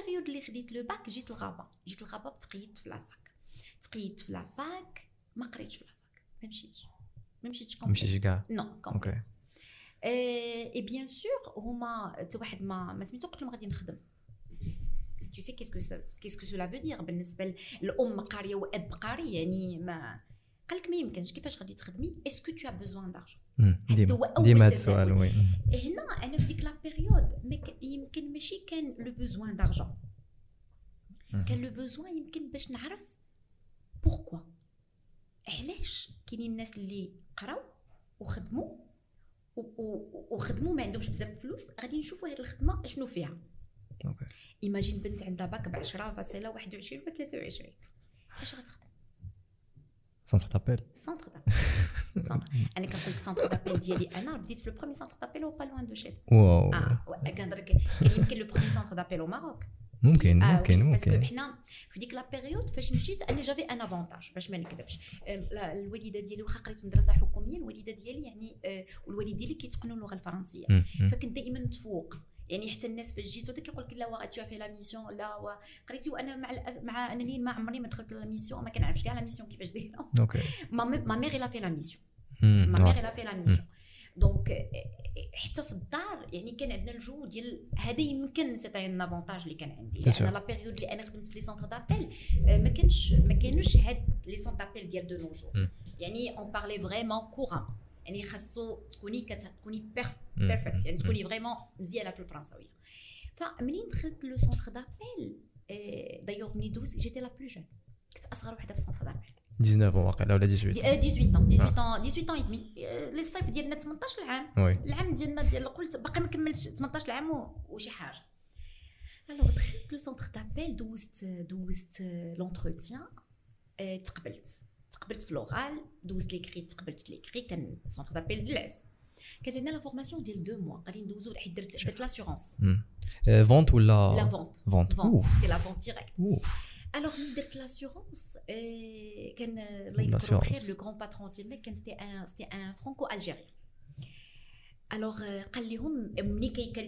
بيريود اللي خديت لو باك جيت الغابه جيت الغابه تقيدت في لافاك تقيدت في لافاك ما قريتش في لافاك ما مشيتش ما مشيتش ما مشيتش كاع نو أوكي اي بيان سور هما حتى واحد ما ما سميتو قلت لهم غادي نخدم tu sais qu'est-ce que ça qu'est-ce que cela veut dire? بالنسبة للام قاريه واب قاري يعني ما قال لك ما يمكنش كيفاش غادي تخدمي؟ اسكو تو بوزوان دارجون ديما ديما هذا. السؤال وي. مم. هنا أنا في ديك la période يمكن ماشي كان le besoin d'argent. كان le besoin يمكن باش نعرف pourquoi علاش كاينين الناس اللي قراو وخدموا وخدموا ما عندهمش بزاف فلوس غادي نشوفوا هذه الخدمة اشنو فيها. OK. Imagine بنت عندها باك ب 10 فاصلة 21 ولا 23 اش غتخدم؟ سونتر تابيل سونتر دابيل سونتر انا كنقول لك سونتر دابيل ديالي انا بديت في لو برومي سونتر دابيل هو با لوان دو شيت واو اه و- كنهضر لك كان يمكن لو برومي سونتر دابيل او ماروك ممكن آه ممكن وي، باسكو ممكن حنا في ديك لا بيريود فاش مشيت انا جافي ان افونتاج باش ما نكذبش آم، لا، الوالده ديالي واخا قريت في مدرسه حكوميه الوالده ديالي يعني آه، والوالد ديالي كيتقنوا اللغه الفرنسيه مم. مم. فكنت دائما نتفوق يعني حتى الناس فاش جيت ودا كيقول لك لا as fait la mission لا وا قريتي وأنا مع الأف- مع أنني ما عمري ما دخلت لا ميسيون ما كنعرفش كاع لا ميسيون كيفاش دايرة أوكي ما ما mère l'a fait la mission. ما آه. mère l'a fait la mission donc حتى في الدار يعني كان عندنا الجو ديال هذا يمكن c'était un avantage اللي كان عندي. لأن la période اللي أنا خدمت في les centres d'appel ما كانش ما كانوش هاد les centres d'appel ديال de nos jours. يعني on parlait vraiment couramment يعني خاصو تكوني كتكوني. parfaite يعني. تكوني vraiment مزيانة في الفرنساوية. فمنين دخلت le centre d'appel دايوغ ملي دوز جيتي لا بلو جون كنت أصغر وحدة في السونتر دابيل 19 واقع ولا 18 دي- آه، 18 ans 18 ans 18 ans et demi. آه، لي ديالنا 18 عام العام ديالنا ديال قلت باقي ما كملتش 18 عام وشي حاجة. الوغ دخلت لو سونتر دابيل دوزت دوزت لونتروتيان تقبلت. تقبلت في لوغال دوزت ليكري تقبلت في ليكري كان سونتر دابيل دلاس كانت عندنا لا فورماسيون ديال دو موا غادي ندوزو حيت درت درت لاسيورونس فونت ولا لا فونت فونت فونت اوف سيتي لا فونت ديريكت اوف الوغ ملي درت لاسيورونس كان الله يذكره بخير L'assurance. لو غران باترون ديالنا كان سيتي ان سيتي ان فرانكو الجيريان الوغ قال لهم ملي كي كان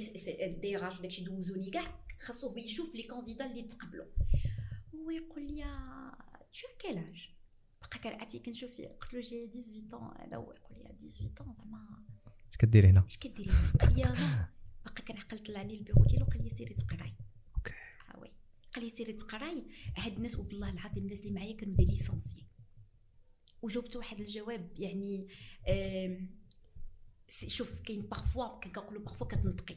دي راج داكشي دوزوني كاع خاصو هو يشوف لي كانديدا اللي تقبلوا هو يقول لي تو كيل اج بقى كان عاتي كنشوف فيه قلت له جي 18 هذا هو يقول لي 18 زعما. اش كديري هنا؟ اش كديري هنا؟ قال لي بقى كان عقل طلع لي البيرو ديالو قال لي سيري تقراي. OK. Oui. قال لي سيري تقراي. هاد الناس وبالله العظيم الناس اللي معايا كانوا des licenciés وجاوبت واحد الجواب يعني شوف كاين parfois كنقولوا parfois كتنطقي.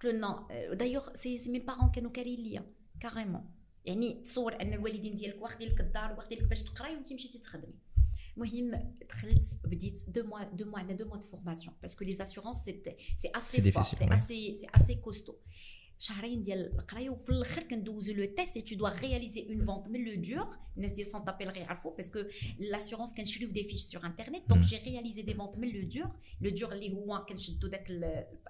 قلت له نو دايوغ سي سي مي بارون كانوا كارين ليا كاريمون يعني تصور ان الوالدين ديالك واخدين لك الدار واخدين لك باش تقراي وانت مشيتي تخدمي المهم دخلت بديت دو موا دو موا عندنا دو موا دو فورماسيون باسكو لي زاسيورونس سي سي C'est اسي فور difficile, سي ouais. اسي سي اسي كوستو شهرين ديال القرايه وفي الاخر كندوزو لو تيست اي تو دوا رياليزي اون فونت من لو دور الناس ديال سون تابيل غيعرفوا باسكو لاسيورونس كنشريو دي فيش سور انترنيت دونك Mm. جي رياليزي دي فونت من لو دور لو دور اللي هو كنشدو داك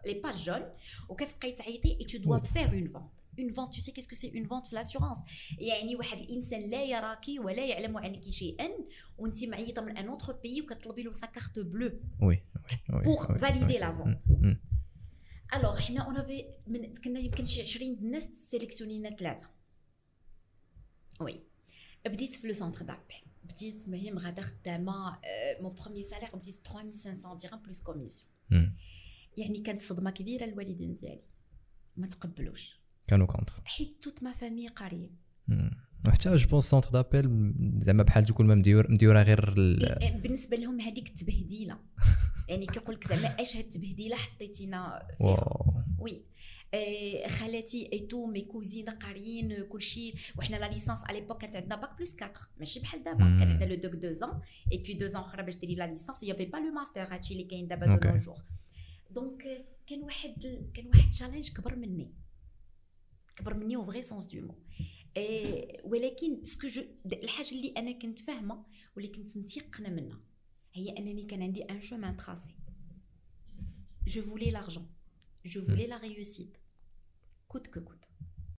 لي باج جون وكتبقاي تعيطي اي تو دوا فير اون فونت اون فونت تو سي كيسكو سي اون فونت في لاسيورونس يعني واحد الانسان لا يراكي ولا يعلم عنك شيئا وانت معيطه من ان اوتر بيي وكتطلبي له سا كارت بلو وي وي بور وي، فاليدي وي. لا فونت مم. مم. الوغ حنا اون افي من كنا يمكن شي 20 د الناس سيليكسيونينا ثلاثة وي بديت في لو سونتر دابيل بديت مهم غادا خدامة mon premier salaire بديت 3500 درهم plus commissions. يعني كانت صدمة كبيرة للوالدين ديالي. ما تقبلوش. كانوا contre حيت toute ma famille قاريه وحتى je pense centre d'appel زعما بحال تكون مديور مديورة غير ال- بالنسبة لهم هذيك التبهديله يعني كيقول لك زعما اش هاد التبهديله حطيتينا فيها واو وي آه، خالاتي ايتو مي كوزين قاريين كلشي وحنا لا ليسانس على ليبوك كانت عندنا باك بلس 4 ماشي بحال دابا مم. كان عندنا لو دوك 2 زون اي بي 2 زون اخرى باش ديري لا ليسانس يافي با لو ماستر هادشي اللي كاين دابا دو أوكي. نو جور دونك آه، كان واحد كان واحد تشالنج كبر مني كبر مني او فغي سونس دو مو إيه ولكن سكو جو الحاجه اللي انا كنت فاهمه واللي كنت متيقنه منها هي انني كان عندي ان شومان تراسي جو فولي لارجون جو فولي لا ريوسيت كوت كو كوت